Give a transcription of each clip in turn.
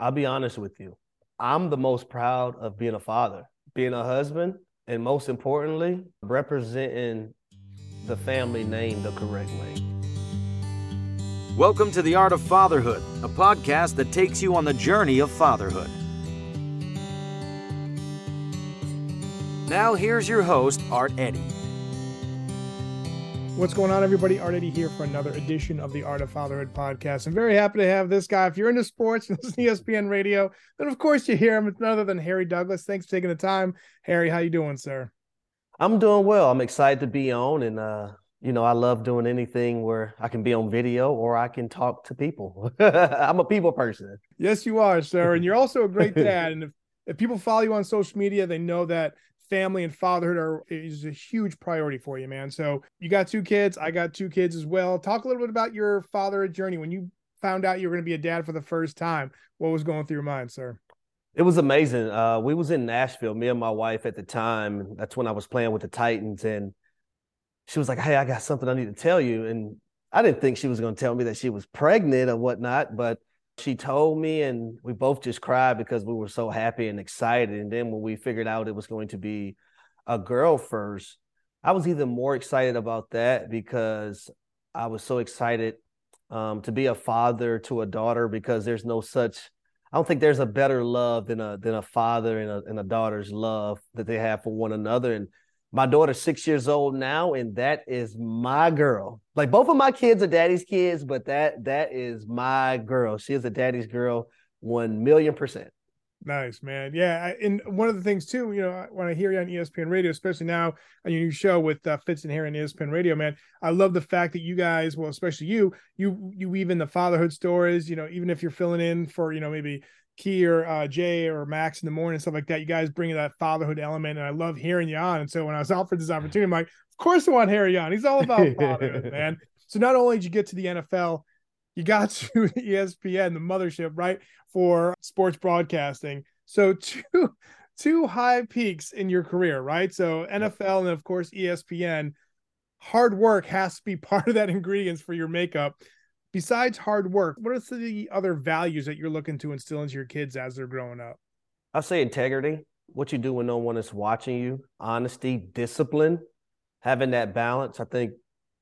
I'll be honest with you. I'm the most proud of being a father, being a husband, and most importantly, representing the family name the correct way. Welcome to The Art of Fatherhood, a podcast that takes you on the journey of fatherhood. Now, here's your host, Art Eddy. What's going on, everybody? Art Eddy here for another edition of the Art of Fatherhood podcast. I'm very happy to have this guy. If you're into sports and this is ESPN Radio, then of course you hear him. It's none other than Harry Douglas. Thanks for taking the time. Harry, how you doing, sir? I'm doing well. I'm excited to be on, and uh, you know, I love doing anything where I can be on video or I can talk to people. I'm a people person. Yes, you are, sir, and you're also a great dad. And if if people follow you on social media, they know that family and fatherhood are is a huge priority for you, man. So you got two kids. I got two kids as well. Talk a little bit about your fatherhood journey when you found out you were going to be a dad for the first time. What was going through your mind, sir? It was amazing. Uh, we was in Nashville, me and my wife at the time. That's when I was playing with the Titans, and she was like, "Hey, I got something I need to tell you." And I didn't think she was going to tell me that she was pregnant or whatnot, but she told me and we both just cried because we were so happy and excited. And then when we figured out it was going to be a girl first i was even more excited about that because i was so excited um, to be a father to a daughter because there's no such i don't think there's a better love than a than a father and a, and a daughter's love that they have for one another. And my daughter's six years old now, and that is my girl. Like both of my kids are daddy's kids, but that that is my girl. She is a daddy's girl, one million percent. Nice, man. Yeah, and one of the things too, you know, when I hear you on ESPN Radio, especially now on your new show with uh, Fitz and Harry on ESPN Radio, man, I love the fact that you guys, well, especially you, you you weave in the fatherhood stories. You know, even if you're filling in for, you know, maybe Key or uh, Jay or Max in the morning, stuff like that. You guys bring that fatherhood element, and I love hearing you on. And so when I was offered this opportunity, I'm like, of course I want Harry on. He's all about fatherhood, man. So not only did you get to the NFL, you got to ESPN, the mothership, right, for sports broadcasting. So two two high peaks in your career, right? So NFL and of course ESPN. Hard work has to be part of that ingredients for your makeup besides hard work, what are the other values that you're looking to instill into your kids as they're growing up? I say integrity. What you do when no one is watching you, honesty, discipline, having that balance. I think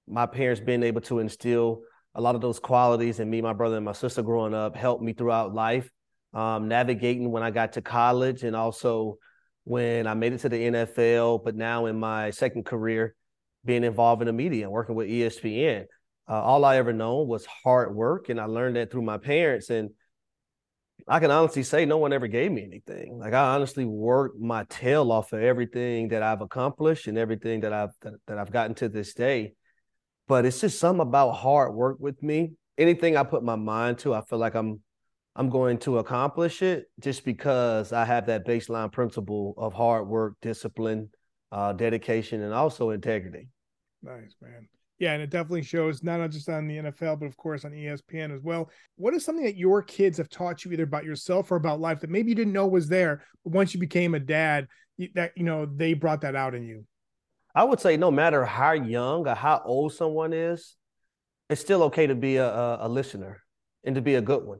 my parents being able to instill a lot of those qualities in me, my brother, and my sister growing up helped me throughout life, um, navigating when I got to college and also when I made it to the NFL, but now in my second career, being involved in the media and working with ESPN uh, all I ever known was hard work, and I learned that through my parents. And I can honestly say no one ever gave me anything. Like I honestly worked my tail off of everything that I've accomplished and everything that I've that, that I've gotten to this day. But it's just something about hard work with me. Anything I put my mind to, I feel like I'm I'm going to accomplish it just because I have that baseline principle of hard work, discipline, uh, dedication, and also integrity. Nice, man. Yeah, and it definitely shows not just on the NFL, but of course on ESPN as well. What is something that your kids have taught you either about yourself or about life that maybe you didn't know was there, but once you became a dad, that you know they brought that out in you? I would say no matter how young or how old someone is, it's still okay to be a, a, listener and to be a good one.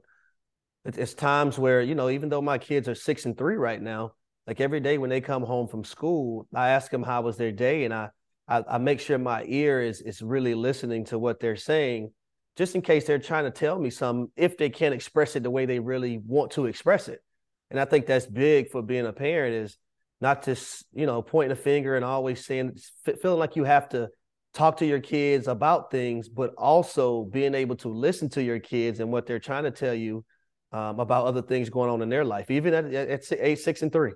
It's times where you know, even though my kids are six and three right now, like every day when they come home from school, I ask them how was their day, and I I, I make sure my ear is is really listening to what they're saying, just in case they're trying to tell me something. If they can't express it the way they really want to express it, and I think that's big for being a parent is not just you know pointing a finger and always saying feeling like you have to talk to your kids about things, but also being able to listen to your kids and what they're trying to tell you um, about other things going on in their life, even at, at age six and three.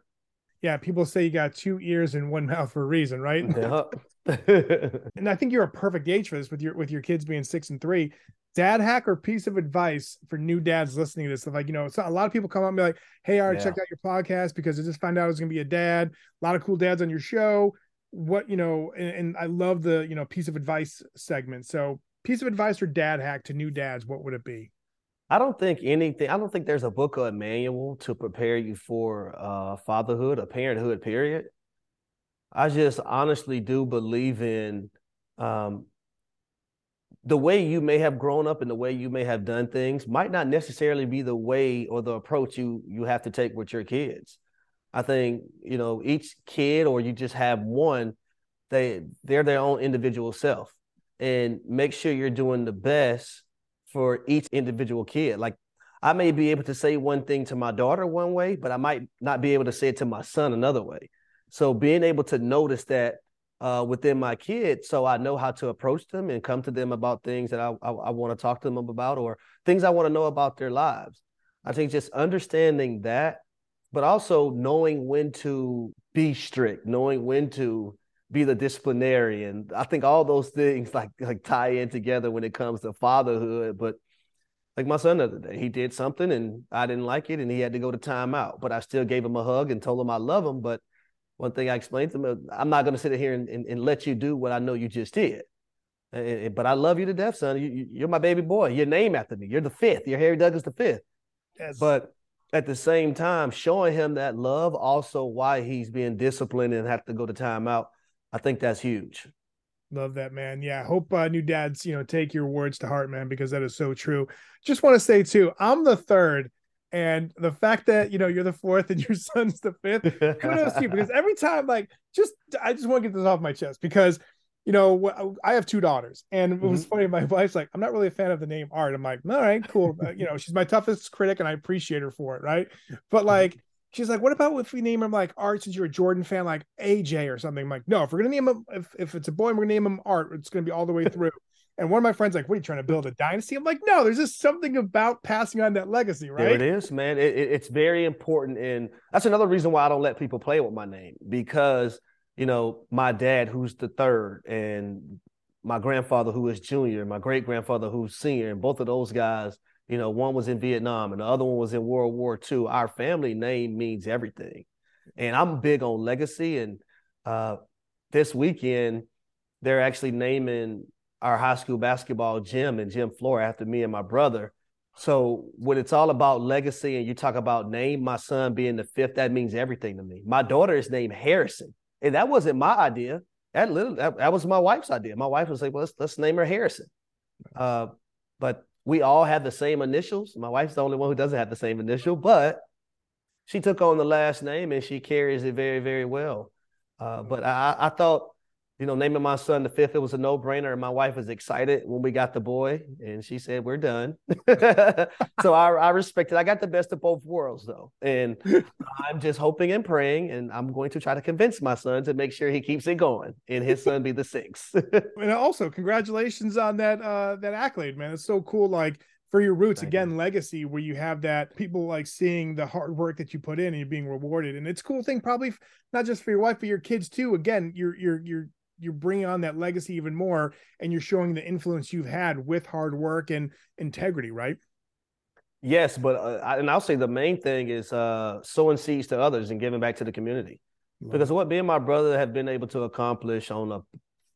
Yeah, people say you got two ears and one mouth for a reason, right? Yeah. and I think you're a perfect age for this with your with your kids being six and three. Dad hack or piece of advice for new dads listening to this. Like, you know, so a lot of people come up and be like, Hey, I yeah. checked out your podcast because I just found out I was gonna be a dad. A lot of cool dads on your show. What, you know, and, and I love the, you know, piece of advice segment. So piece of advice or dad hack to new dads, what would it be? I don't think anything. I don't think there's a book or a manual to prepare you for uh, fatherhood or parenthood. Period. I just honestly do believe in um, the way you may have grown up and the way you may have done things might not necessarily be the way or the approach you you have to take with your kids. I think, you know, each kid or you just have one, they they're their own individual self. And make sure you're doing the best for each individual kid. Like I may be able to say one thing to my daughter one way, but I might not be able to say it to my son another way. So being able to notice that uh, within my kids, so I know how to approach them and come to them about things that I, I, I want to talk to them about or things I want to know about their lives. I think just understanding that, but also knowing when to be strict, knowing when to be the disciplinarian. I think all those things like like tie in together when it comes to fatherhood. But like my son the other day, he did something and I didn't like it, and he had to go to timeout. But I still gave him a hug and told him I love him. But one thing I explained to him, I'm not going to sit here and, and, and, let you do what I know you just did. And, but I love you to death, son. You, you're my baby boy. Your name after me. You're the fifth. You're Harry Douglas the fifth. Yes. But at the same time, showing him that love, also why he's being disciplined and have to go to timeout, I think that's huge. Love that, man. Yeah. Hope uh, new dads, you know, take your words to heart, man, because that is so true. Just want to say, too, I'm the third and the fact that you know you're the fourth and your son's the fifth, kudos to you because every time, like, just I just want to get this off my chest because you know I have two daughters, and it was mm-hmm. funny. My wife's like, I'm not really a fan of the name Art. I'm like, all right, cool. You know, she's my toughest critic, and I appreciate her for it, right? But like. She's like, what about if we name him like Art since you're a Jordan fan, like AJ or something? I'm like, no, if we're gonna name him, if, if it's a boy, we're gonna name him Art. It's gonna be all the way through. And one of my friends like, "What are you trying to build a dynasty?" I'm like, "No, there's just something about passing on that legacy, right?" There it is, man. It, it, it's very important, and that's another reason why I don't let people play with my name because you know my dad, who's the third, and my grandfather, who is junior, my great grandfather, who's senior, and both of those guys, you know, one was in Vietnam and the other one was in World War II. Our family name means everything, and I'm big on legacy. And uh, this weekend, they're actually naming our high school basketball gym and gym floor after me and my brother. So when it's all about legacy and you talk about name, my son being the fifth, that means everything to me. My daughter is named Harrison, and that wasn't my idea. That little that, that was my wife's idea. My wife was like, well, let's let's name her Harrison. Uh, but we all have the same initials. My wife's the only one who doesn't have the same initial, but she took on the last name and she carries it very, very well. Uh, but I, I thought you know, naming my son the fifth, it was a no brainer. And my wife was excited when we got the boy, and she said, We're done. so I, I respect it. I got the best of both worlds, though. And I'm just hoping and praying, and I'm going to try to convince my son to make sure he keeps it going and his son be the sixth. and also, congratulations on that uh that accolade, man. It's so cool. Like for your roots again legacy where you have that people like seeing the hard work that you put in and you're being rewarded and it's a cool thing probably not just for your wife but your kids too again you're you're you're you're bringing on that legacy even more and you're showing the influence you've had with hard work and integrity right? Yes but uh, and i'll say the main thing is uh sowing seeds to others and giving back to the community. Because what me and my brother have been able to accomplish on a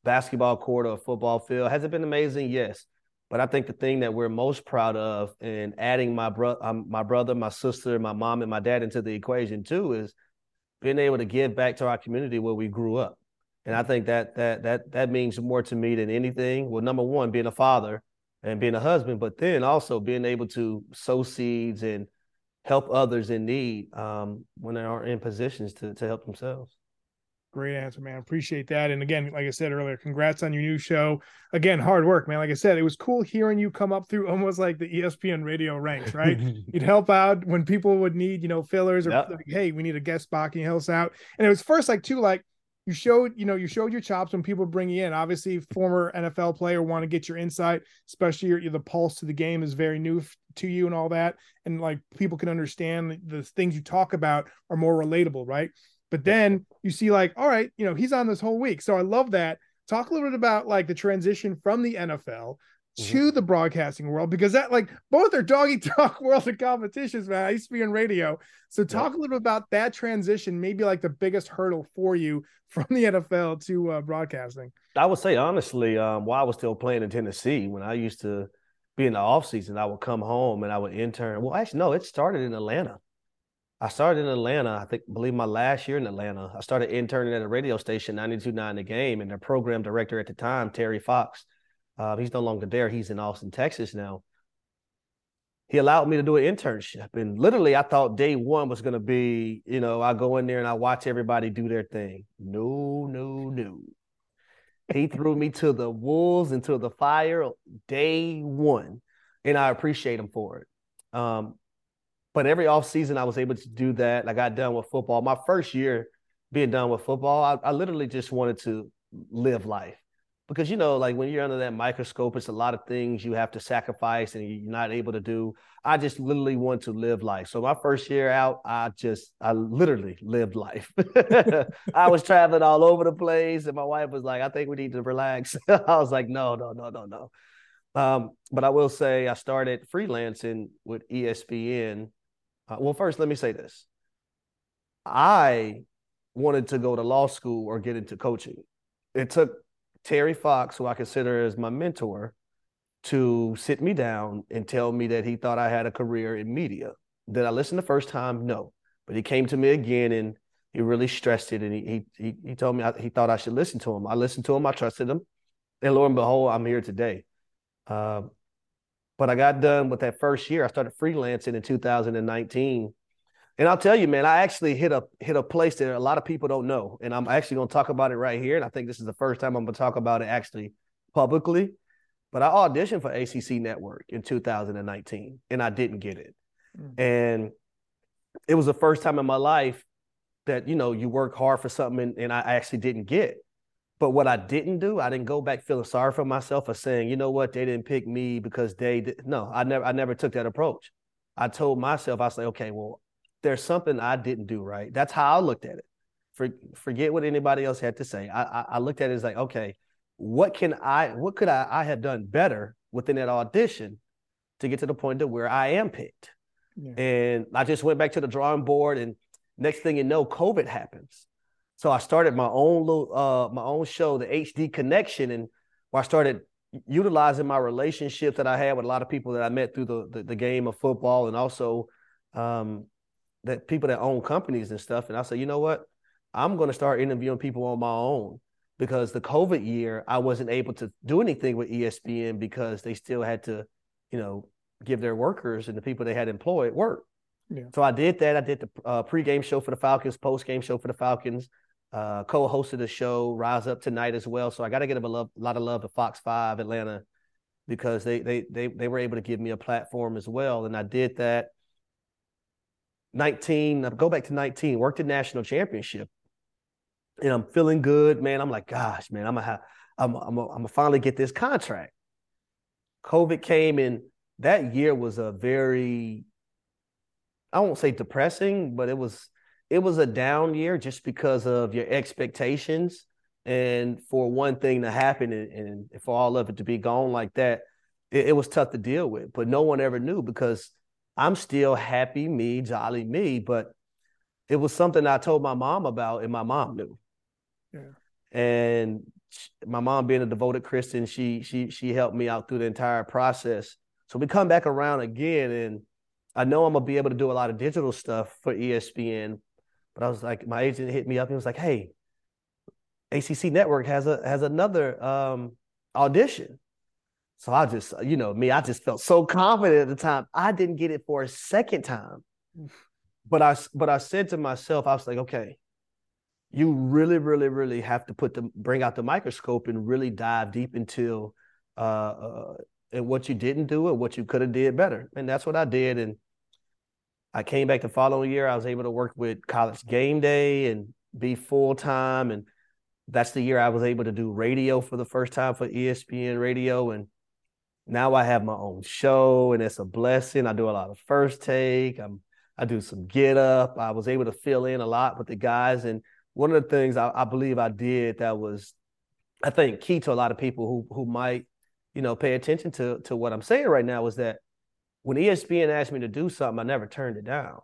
basketball court or a football field has it been amazing yes. But i think the thing that we're most proud of and adding my brother um, my brother my sister my mom and my dad into the equation too is being able to give back to our community where we grew up and I think that that that that means more to me than anything. Well, number one, being a father and being a husband, but then also being able to sow seeds and help others in need um, when they are in positions to to help themselves. Great answer, man. Appreciate that. And again, like I said earlier, congrats on your new show. Again, hard work, man. Like I said, it was cool hearing you come up through almost like the ESPN radio ranks, right? You'd help out when people would need, you know, fillers or yep. like, hey, we need a guest spot. Can you help us out? And it was first like too, like you showed you know you showed your chops when people bring you in. Obviously former nfl player want to get your insight especially your, the pulse to the game is very new to you and all that. And like people can understand the things you talk about are more relatable right? But then you see like all right you know he's on this whole week. So i love that. Talk a little bit about like the transition from the nfl mm-hmm. to the broadcasting world because that like both are doggy talk world of competitions, man. I used to be in radio. So talk yeah. a little bit about that transition, maybe like the biggest hurdle for you from the NFL to uh, broadcasting. I would say honestly, um, while I was still playing in Tennessee, when I used to be in the off season, I would come home and I would intern. Well, actually, no, it started in Atlanta. I started in Atlanta. I think, believe my last year in Atlanta. I started interning at a radio station, 92.9 The Game, and their program director at the time, Terry Fox, Uh, he's no longer there. He's in Austin, Texas now. He allowed me to do an internship. And literally, I thought day one was going to be, you know, I go in there and I watch everybody do their thing. No, no, no. he threw me to the wolves and to the fire day one. And I appreciate him for it. Um, but every off season, I was able to do that. I got done with football. My first year being done with football, I, I literally just wanted to live life because you know like when you're under that microscope it's a lot of things you have to sacrifice and you're not able to do. I just literally want to live life. So my first year out i just i literally lived life. I was traveling all over the place and my wife was like i think we need to relax. I was like no no no no no. Um, but i will say i started freelancing with espn uh, well first let me say this. I wanted to go to law school or get into coaching. It took Terry Fox, who I consider as my mentor, to sit me down and tell me that he thought I had a career in media. Did I listen the first time? No. But he came to me again and he really stressed it. And he he he told me I, he thought I should listen to him. I listened to him. I trusted him. And lo and behold, I'm here today. Uh, but I got done with that first year. I started freelancing in 2019 and I'll tell you, man, I actually hit a hit a place that a lot of people don't know, and I'm actually going to talk about it right here. And I think this is the first time I'm going to talk about it actually publicly. But I auditioned for ACC Network in 2019, and I didn't get it. Mm-hmm. And it was the first time in my life that you know you work hard for something, and, and I actually didn't get. But what I didn't do, I didn't go back feeling sorry for myself or saying, you know what, they didn't pick me because they did. No, I never, I never took that approach. I told myself, I was like, okay, well, there's something I didn't do right. That's how I looked at it. For, forget what anybody else had to say. I, I, I looked at it as like, okay, what can I, what could I, I have done better within that audition to get to the point to where I am picked? Yeah. And I just went back to the drawing board, and next thing you know, COVID happens. So I started my own little, uh, my own show, the HD Connection, and where I started utilizing my relationships that I had with a lot of people that I met through the the, the game of football, and also um, that people that own companies and stuff. And I said, you know what? I'm going to start interviewing people on my own because the COVID year, I wasn't able to do anything with ESPN because they still had to, you know, give their workers and the people they had employed work. Yeah. So I did that. I did the uh, pregame show for the Falcons, postgame show for the Falcons, uh, co-hosted the show Rise Up Tonight as well. So I got to get a, a lot of love to Fox Five Atlanta because they they they they were able to give me a platform as well, and I did that. 19, go back to 19, worked at national championship. And I'm feeling good, man. I'm like, gosh, man, I'm gonna have, I'm, I'm, I'm gonna finally get this contract. COVID came and that year was a very, I won't say depressing, but it was, it was a down year just because of your expectations. And for one thing to happen and, and for all of it to be gone like that, it, it was tough to deal with. But no one ever knew because I'm still happy me, jolly me, but it was something I told my mom about, and my mom knew. Yeah. And my mom, being a devoted Christian, she she she helped me out through the entire process. So we come back around again, and I know I'm gonna be able to do a lot of digital stuff for ESPN. But I was like, my agent hit me up and was like, "Hey, ACC Network has a has another um, audition." So I just, you know, me, I just felt so confident at the time. I didn't get it for a second time. But I but I said to myself, I was like, okay, you really, really, really have to put the bring out the microscope and really dive deep into uh, uh and what you didn't do and what you could have did better. And that's what I did. And I came back the following year. I was able to work with college game day and be full time. And that's the year I was able to do radio for the first time for ESPN radio. And now I have my own show and it's a blessing. I do a lot of first take. I'm I do some get up. I was able to fill in a lot with the guys. And one of the things I, I believe I did that was I think key to a lot of people who who might, you know, pay attention to to what I'm saying right now was that when ESPN asked me to do something, I never turned it down.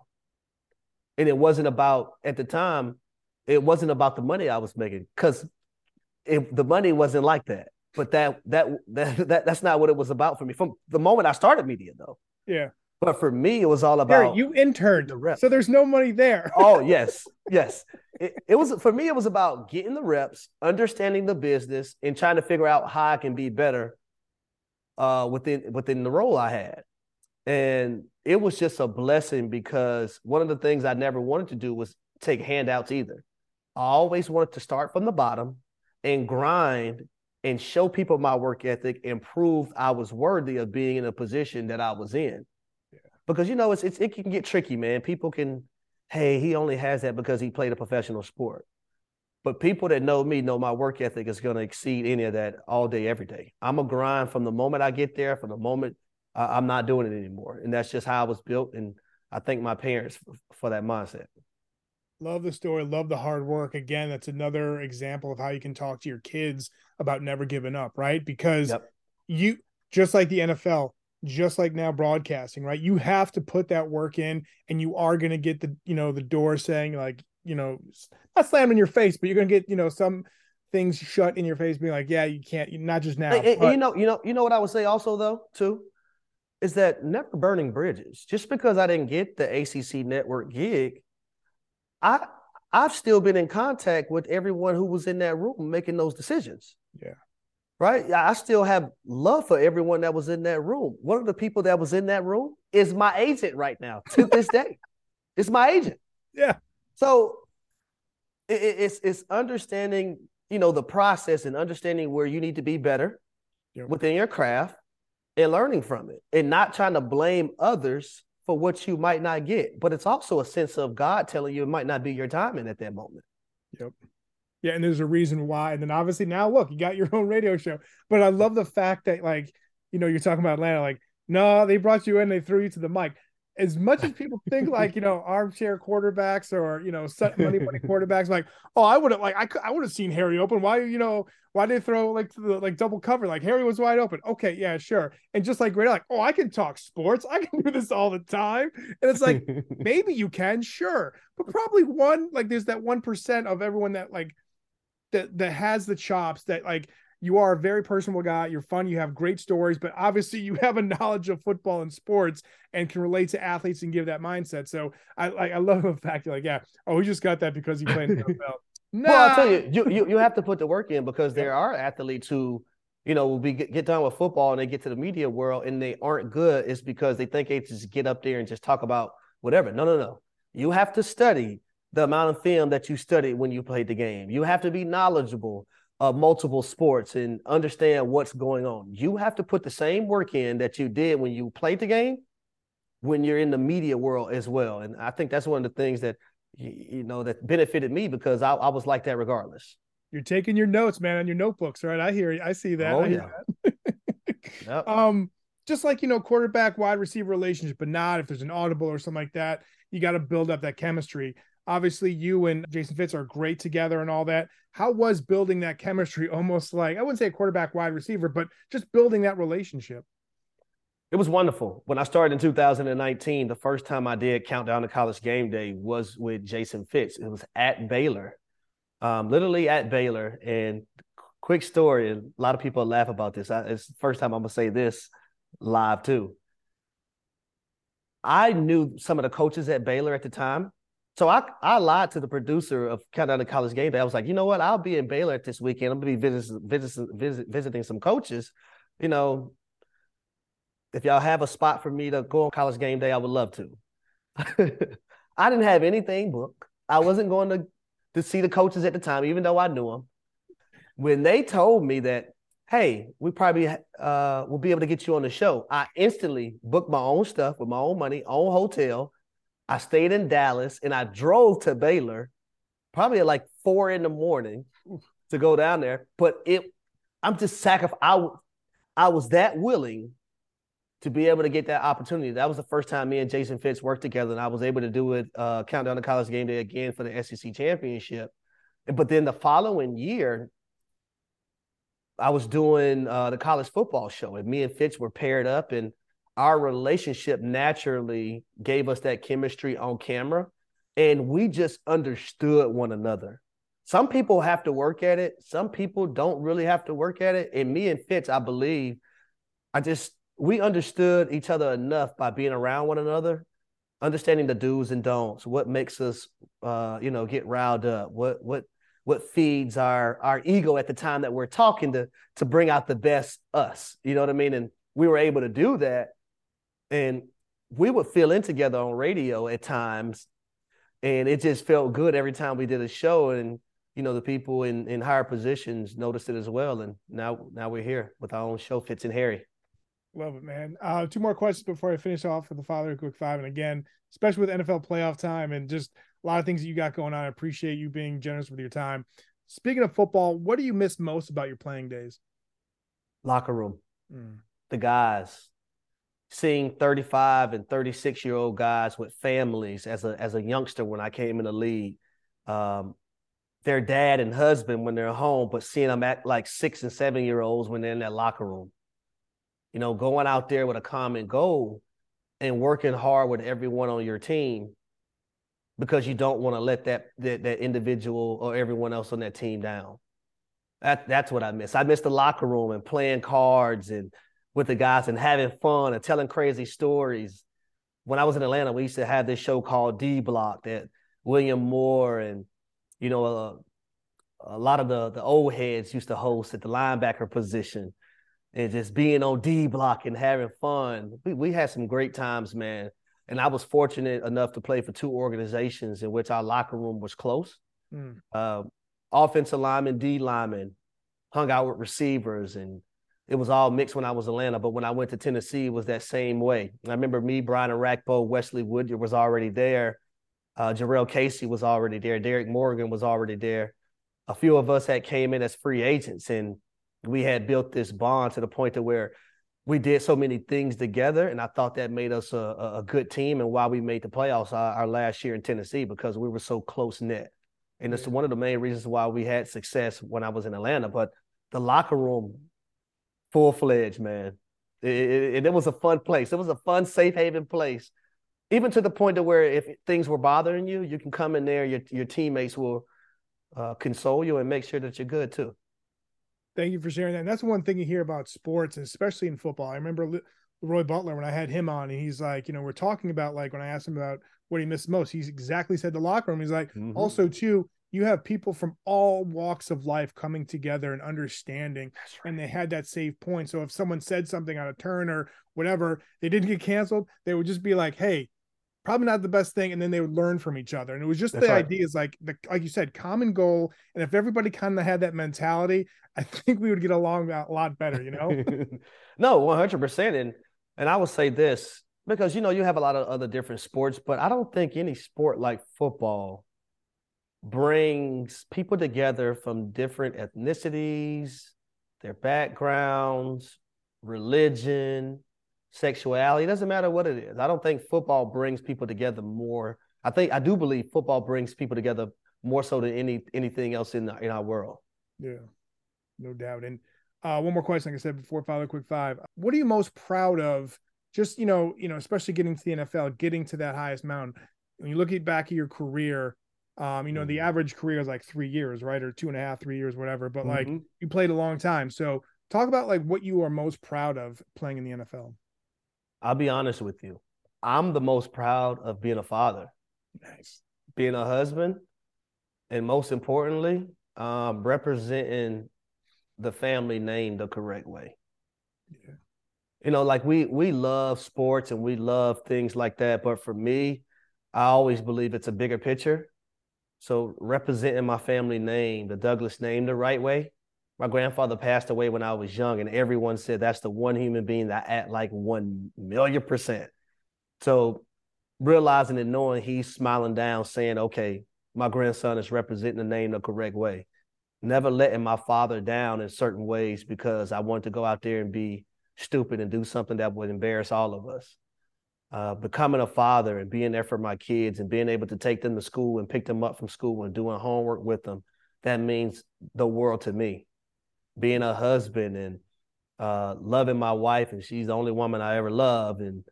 And it wasn't about at the time, it wasn't about the money I was making because the money wasn't like that but that, that that that that's not what it was about for me from the moment I started media though. Yeah. But for me, it was all about you interned, the reps. so there's no money there. oh yes, yes. It, it was for me. It was about getting the reps, understanding the business, and trying to figure out how I can be better uh, within within the role I had, and it was just a blessing because one of the things I never wanted to do was take handouts either. I always wanted to start from the bottom and grind and show people my work ethic and prove I was worthy of being in a position that I was in. Yeah. Because you know it's, it's it can get tricky, man. People can, hey, he only has that because he played a professional sport. But people that know me know my work ethic is going to exceed any of that all day, every day. I'm a grind from the moment I get there, from the moment I'm not doing it anymore, and that's just how I was built. And I thank my parents for, for that mindset. Love the story. Love the hard work. Again, that's another example of how you can talk to your kids about never giving up, right? Because yep. you, just like the NFL, just like now broadcasting, right? You have to put that work in, and you are going to get the, you know, the door saying like, you know, not slamming in your face, but you're going to get, you know, some things shut in your face, being like, yeah, you can't, not just now. Hey, but- you know, you know, you know what I would say also though, too, is that never burning bridges. Just because I didn't get the ACC network gig I I've still been in contact with everyone who was in that room making those decisions. Yeah. Right. I still have love for everyone that was in that room. One of the people that was in that room is my agent right now to this day. It's my agent. Yeah. So it, it's it's understanding, you know, the process and understanding where you need to be better yep. within your craft and learning from it and not trying to blame others for what you might not get. But it's also a sense of God telling you it might not be your timing at that moment. Yep. Yeah, and there's a reason why. And then obviously now look, you got your own radio show. But I love the fact that like, you know, you're talking about Atlanta, like, no, they brought you in, they threw you to the mic as much as people think like you know armchair quarterbacks or you know set money money quarterbacks like oh i would have like i, I would have seen harry open. Why you know why did they throw like the like double cover? Like harry was wide open. Okay yeah sure. And just like great like oh i can talk sports. I can do this all the time. And it's like maybe you can sure. But probably one like there's that one percent of everyone that like that that has the chops that like you are a very personable guy. You're fun. You have great stories, but obviously you have a knowledge of football and sports and can relate to athletes and give that mindset. So I I, I love the fact you're like, yeah, oh, we just got that because you played in the NFL. Nah. Well, I'll tell you, you, you, you have to put the work in because there are athletes who, you know, will be get done with football and they get to the media world and they aren't good. It's because they think they just get up there and just talk about whatever. No, no, no. You have to study the amount of film that you studied when you played the game. You have to be knowledgeable uh, multiple sports and understand what's going on. You have to put the same work in that you did when you played the game when you're in the media world as well. And I think that's one of the things that you know that benefited me because I, I was like that regardless. You're taking your notes, man, on your notebooks, right? I hear you. I see that. Oh, I yeah. That. yep. Um, just like you know, quarterback wide receiver relationship, but not if there's an audible or something like that. You got to build up that chemistry. Obviously, you and Jason Fitz are great together and all that. How was building that chemistry almost like, I wouldn't say a quarterback wide receiver, but just building that relationship? It was wonderful. When I started in 2019, the first time I did Countdown to College Game Day was with Jason Fitz. It was at Baylor, um, literally at Baylor. And quick story, a lot of people laugh about this. I, it's the first time I'm going to say this live too. I knew some of the coaches at Baylor at the time. So I, I lied to the producer of Countdown to College Game Day. I was like, you know what? I'll be in Baylor this weekend. I'm gonna be visiting, visiting, visit, visiting some coaches. You know, if y'all have a spot for me to go on College Game Day, I would love to. I didn't have anything booked. I wasn't going to to see the coaches at the time, even though I knew them. When they told me that, hey, we probably uh, will be able to get you on the show, I instantly booked my own stuff with my own money, own hotel I stayed in Dallas and I drove to Baylor probably at like four in the morning to go down there. But it, I'm just sacrificing. I, I was that willing to be able to get that opportunity. That was the first time me and Jason Fitz worked together, and I was able to do it, uh, countdown to college game day again for the SEC championship. But then the following year, I was doing uh, the college football show, and me and Fitz were paired up, and our relationship naturally gave us that chemistry on camera and we just understood one another. Some people have to work at it. Some people don't really have to work at it. And me and Fitz, I believe, I just we understood each other enough by being around one another, understanding the do's and don'ts, what makes us uh, you know, get riled up, what what what feeds our our ego at the time that we're talking to to bring out the best us. You know what I mean? And we were able to do that. And we would fill in together on radio at times. And it just felt good every time we did a show. And, you know, the people in, in higher positions noticed it as well. And now now we're here with our own show, Fitz and Harry. Love it, man. Uh, two more questions before I finish off with the Father Quick Five. And again, especially with NFL playoff time and just a lot of things that you got going on. I appreciate you being generous with your time. Speaking of football, what do you miss most about your playing days? Locker room, mm. the guys, seeing 35 and 36 year old guys with families as a as a youngster when I came in the league. Um, their dad and husband when they're home, but seeing them act like six and seven year olds when they're in that locker room. You know, going out there with a common goal and working hard with everyone on your team because you don't want to let that, that that individual or everyone else on that team down. That that's what I miss. I miss the locker room and playing cards and with the guys and having fun and telling crazy stories. When I was in Atlanta, we used to have this show called D Block that William Moore and you know uh, a lot of the the old heads used to host at the linebacker position and just being on D Block and having fun. We we had some great times, man. And I was fortunate enough to play for two organizations in which our locker room was close. Mm. Uh, offensive lineman, D lineman, hung out with receivers, and it was all mixed when I was Atlanta. But when I went to Tennessee, it was that same way. I remember me, Brian Orakpo, Wesley Woodyard was already there. Uh, Jurrell Casey was already there. Derrick Morgan was already there. A few of us had came in as free agents, and we had built this bond to the point to where we did so many things together, and I thought that made us a, a good team and why we made the playoffs our, our, last year in Tennessee because we were so close knit. And it's one of the main reasons why we had success when I was in Atlanta. But the locker room, full fledged, man. It, it, it, was a fun place. It was a fun, safe haven place. Even to the point to where if things were bothering you, you can come in there. Your your teammates will uh, console you and make sure that you're good too. Thank you for sharing that. And that's one thing you hear about sports, especially in football. I remember Roy Butler when I had him on, and he's like, you know, we're talking about like when I asked him about what he missed most, he's exactly said the locker room. He's like, mm-hmm. also too, you have people from all walks of life coming together and understanding, right. and they had that save point. So if someone said something on a turn or whatever, they didn't get canceled, they would just be like, hey, probably not the best thing and then they would learn from each other and it was just That's the right. idea is like the like you said common goal and if everybody kind of had that mentality i think we would get along a lot better you know no 100% and and i would say this because you know you have a lot of other different sports but i don't think any sport like football brings people together from different ethnicities their backgrounds religion sexuality. It doesn't matter what it is. I don't think football brings people together more. I think I do believe football brings people together more so than any anything else in the, in our world. Yeah, no doubt. And uh, one more question, like I said before, Father Quick Five. What are you most proud of? Just you know, you know, especially getting to the NFL, getting to that highest mountain. When you look back at your career, um, you know, the mm-hmm. average career is like three years, right, or two and a half, three years, whatever. But like, mm-hmm. you played a long time. So, talk about like what you are most proud of playing in the NFL. I'll be honest with you. I'm the most proud of being a father. Nice. Being a husband, and most importantly, um, representing the family name the correct way. Yeah. You know, like we we love sports and we love things like that, but for me, I always believe it's a bigger picture. So representing my family name, the Douglas name, the right way, my grandfather passed away when I was young, and everyone said that's the one human being that at like one million percent. So realizing and knowing he's smiling down, saying, okay, my grandson is representing the name the correct way. Never letting my father down in certain ways because I wanted to go out there and be stupid and do something that would embarrass all of us. Uh, becoming a father and being there for my kids and being able to take them to school and pick them up from school and doing homework with them, that means the world to me being a husband and uh, loving my wife, and she's the only woman I ever loved, and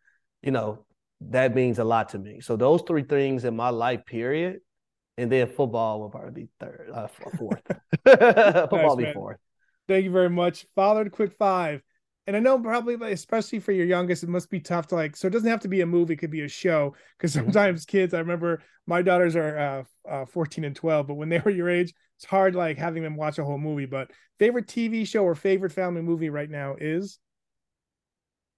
you know that means a lot to me. So those three things in my life, period, and then football will probably be third, uh, fourth. football nice, be fourth. Thank you very much, Father. Quick five. And I know probably, especially for your youngest, it must be tough to like. So it doesn't have to be a movie; it could be a show. Because mm-hmm. sometimes kids, I remember my daughters are uh, uh, 14 and 12, but when they were your age, it's hard like having them watch a whole movie. But favorite TV show or favorite family movie right now is?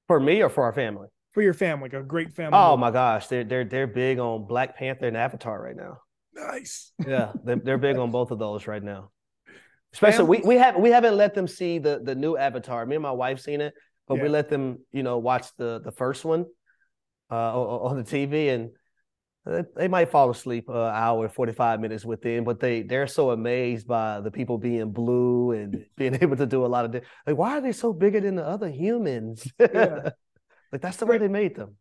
For me or for our family? For your family, like a great family. Oh movie. my gosh, they're they're they're big on Black Panther and Avatar right now. Nice. yeah, they're, they're big on both of those right now. Especially we we have we haven't let them see the the new Avatar. Me and my wife seen it, but yeah. we let them you know watch the the first one uh, on, the TV and they might fall asleep an hour 45 minutes within but they they're so amazed by the people being blue and being able to do a lot of like why are they so bigger than the other humans yeah. like that's the way they made them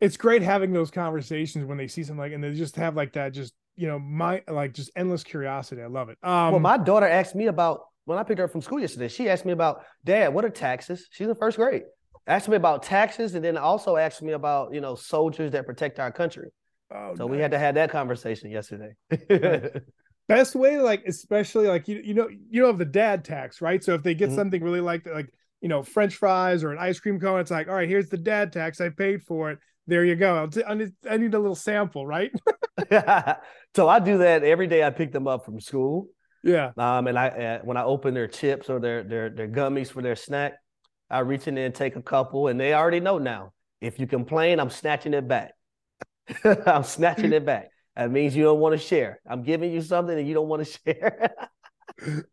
it's great having those conversations when they see something like and they just have like that just you know my like just endless curiosity i love it um well my daughter asked me about when i picked her up from school yesterday she asked me about dad what are taxes she's in first grade asked me about taxes and then also asked me about you know soldiers that protect our country Oh, so nice. we had to have that conversation yesterday. Best way, like especially like you you know you know of the dad tax, right? So if they get mm-hmm. something really like like you know French fries or an ice cream cone, it's like all right, here's the dad tax. I paid for it. There you go. I need, I need a little sample, right? so I do that every day. I pick them up from school. Yeah. Um, and I uh, when I open their chips or their their their gummies for their snack, I reach in there and take a couple, and they already know now. If you complain, I'm snatching it back. I'm snatching it back. That means you don't want to share. I'm giving you something and you don't want to share.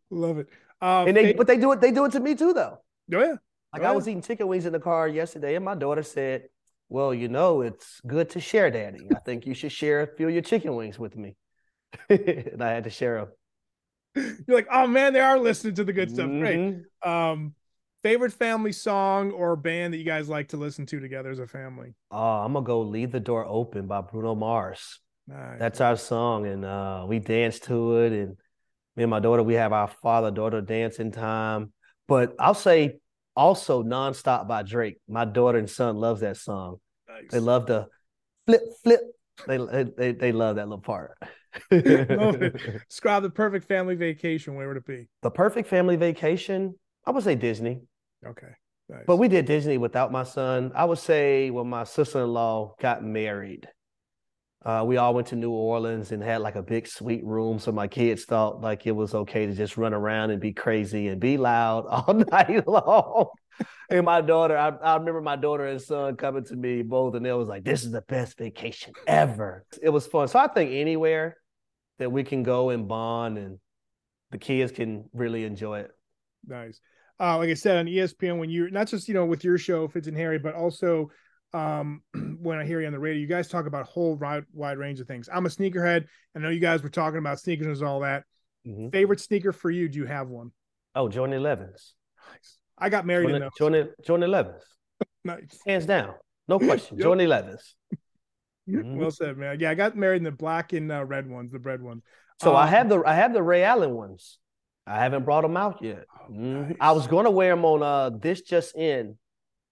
Love it. Um, and they, but they do it. They do it to me too, though. Oh yeah. Like oh, I was eating chicken wings in the car yesterday, and my daughter said, "Well, you know, it's good to share, Daddy. I think you should share a few of your chicken wings with me." and I had to share them. You're like, oh man, they are listening to the good stuff. Mm-hmm. Great. Um, favorite family song or band that you guys like to listen to together as a family? Uh, I'm gonna go "Leave the Door Open" by Bruno Mars. Nice. That's our song, and uh, we dance to it. And me and my daughter, we have our father daughter dancing time. But I'll say also "Nonstop" by Drake. My daughter and son loves that song. Nice. They love the flip, flip. They they they love that little part. Describe the perfect family vacation. Where would it be? The perfect family vacation. I would say Disney. Okay. Nice. But we did Disney without my son. I would say when my sister-in-law got married, uh, we all went to New Orleans and had like a big suite room. So my kids thought like it was okay to just run around and be crazy and be loud all night long. and my daughter, I, I, remember my daughter and son coming to me both, and they was like, "This is the best vacation ever." It was fun. So I think anywhere that we can go and bond and the kids can really enjoy it. Nice uh, like I said on ESPN, when you're not just you know with your show Fitz and Harry, but also um, when I hear you on the radio, you guys talk about a whole wide, wide range of things. I'm a sneakerhead. I know you guys were talking about sneakers and all that. Mm-hmm. Favorite sneaker for you? Do you have one? Oh, Jordan 11s. Nice. I got married Jordan, in those. Jordan, Jordan 11s. nice. Hands down. No question. yep. Jordan 11s. Mm-hmm. Well said, man. Yeah, I got married in the black and uh, red ones, the red ones. So um, I have the I have the Ray Allen ones. I haven't brought them out yet. Oh, mm-hmm. nice. I was going to wear them on uh this just in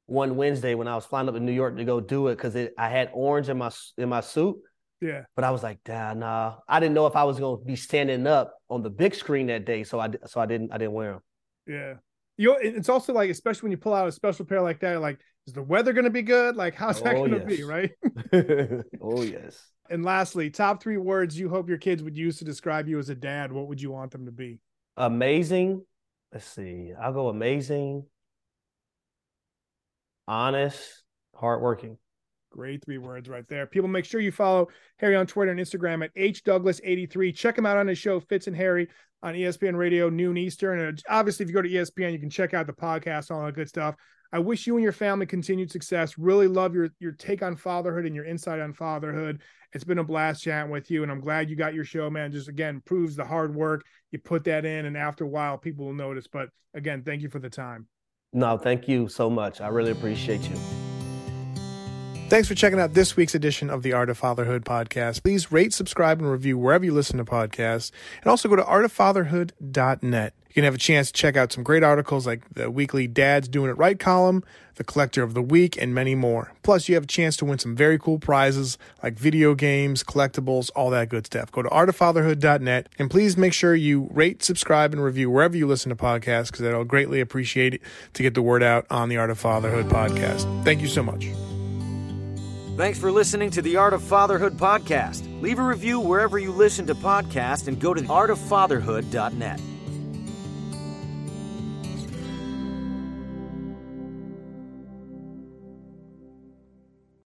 one Wednesday when I was flying up to New York to go do it because I had orange in my in my suit. Yeah, but I was like, damn, nah. I didn't know if I was going to be standing up on the big screen that day, so I so I didn't I didn't wear them. Yeah, you. It's also like, especially when you pull out a special pair like that, like, is the weather going to be good? Like, how's that oh, going to yes. be? Right. oh yes. And lastly, top three words you hope your kids would use to describe you as a dad. What would you want them to be? amazing. Let's see. I'll go amazing, honest, hardworking. Great three words right there. People, make sure you follow Harry on Twitter and Instagram at hdouglas83. Check him out on his show, Fitz and Harry, on ESPN Radio, noon Eastern. And uh, obviously, if you go to ESPN, you can check out the podcast, all that good stuff. I wish you and your family continued success. Really love your your take on fatherhood and your insight on fatherhood. It's been a blast chatting with you, and I'm glad you got your show, man. Just again proves the hard work you put that in, and after a while, people will notice. But again, thank you for the time. No, thank you so much. I really appreciate you. Thanks for checking out this week's edition of the Art of Fatherhood podcast. Please rate, subscribe, and review wherever you listen to podcasts. And also go to artoffatherhood.net. You can have a chance to check out some great articles like the weekly Dad's Doing It Right column, the Collector of the Week, and many more. Plus, you have a chance to win some very cool prizes like video games, collectibles, all that good stuff. Go to artoffatherhood.net and please make sure you rate, subscribe, and review wherever you listen to podcasts because I'll greatly appreciate it to get the word out on the Art of Fatherhood podcast. Thank you so much. Thanks for listening to the Art of Fatherhood podcast. Leave a review wherever you listen to podcasts and go to artoffatherhood.net.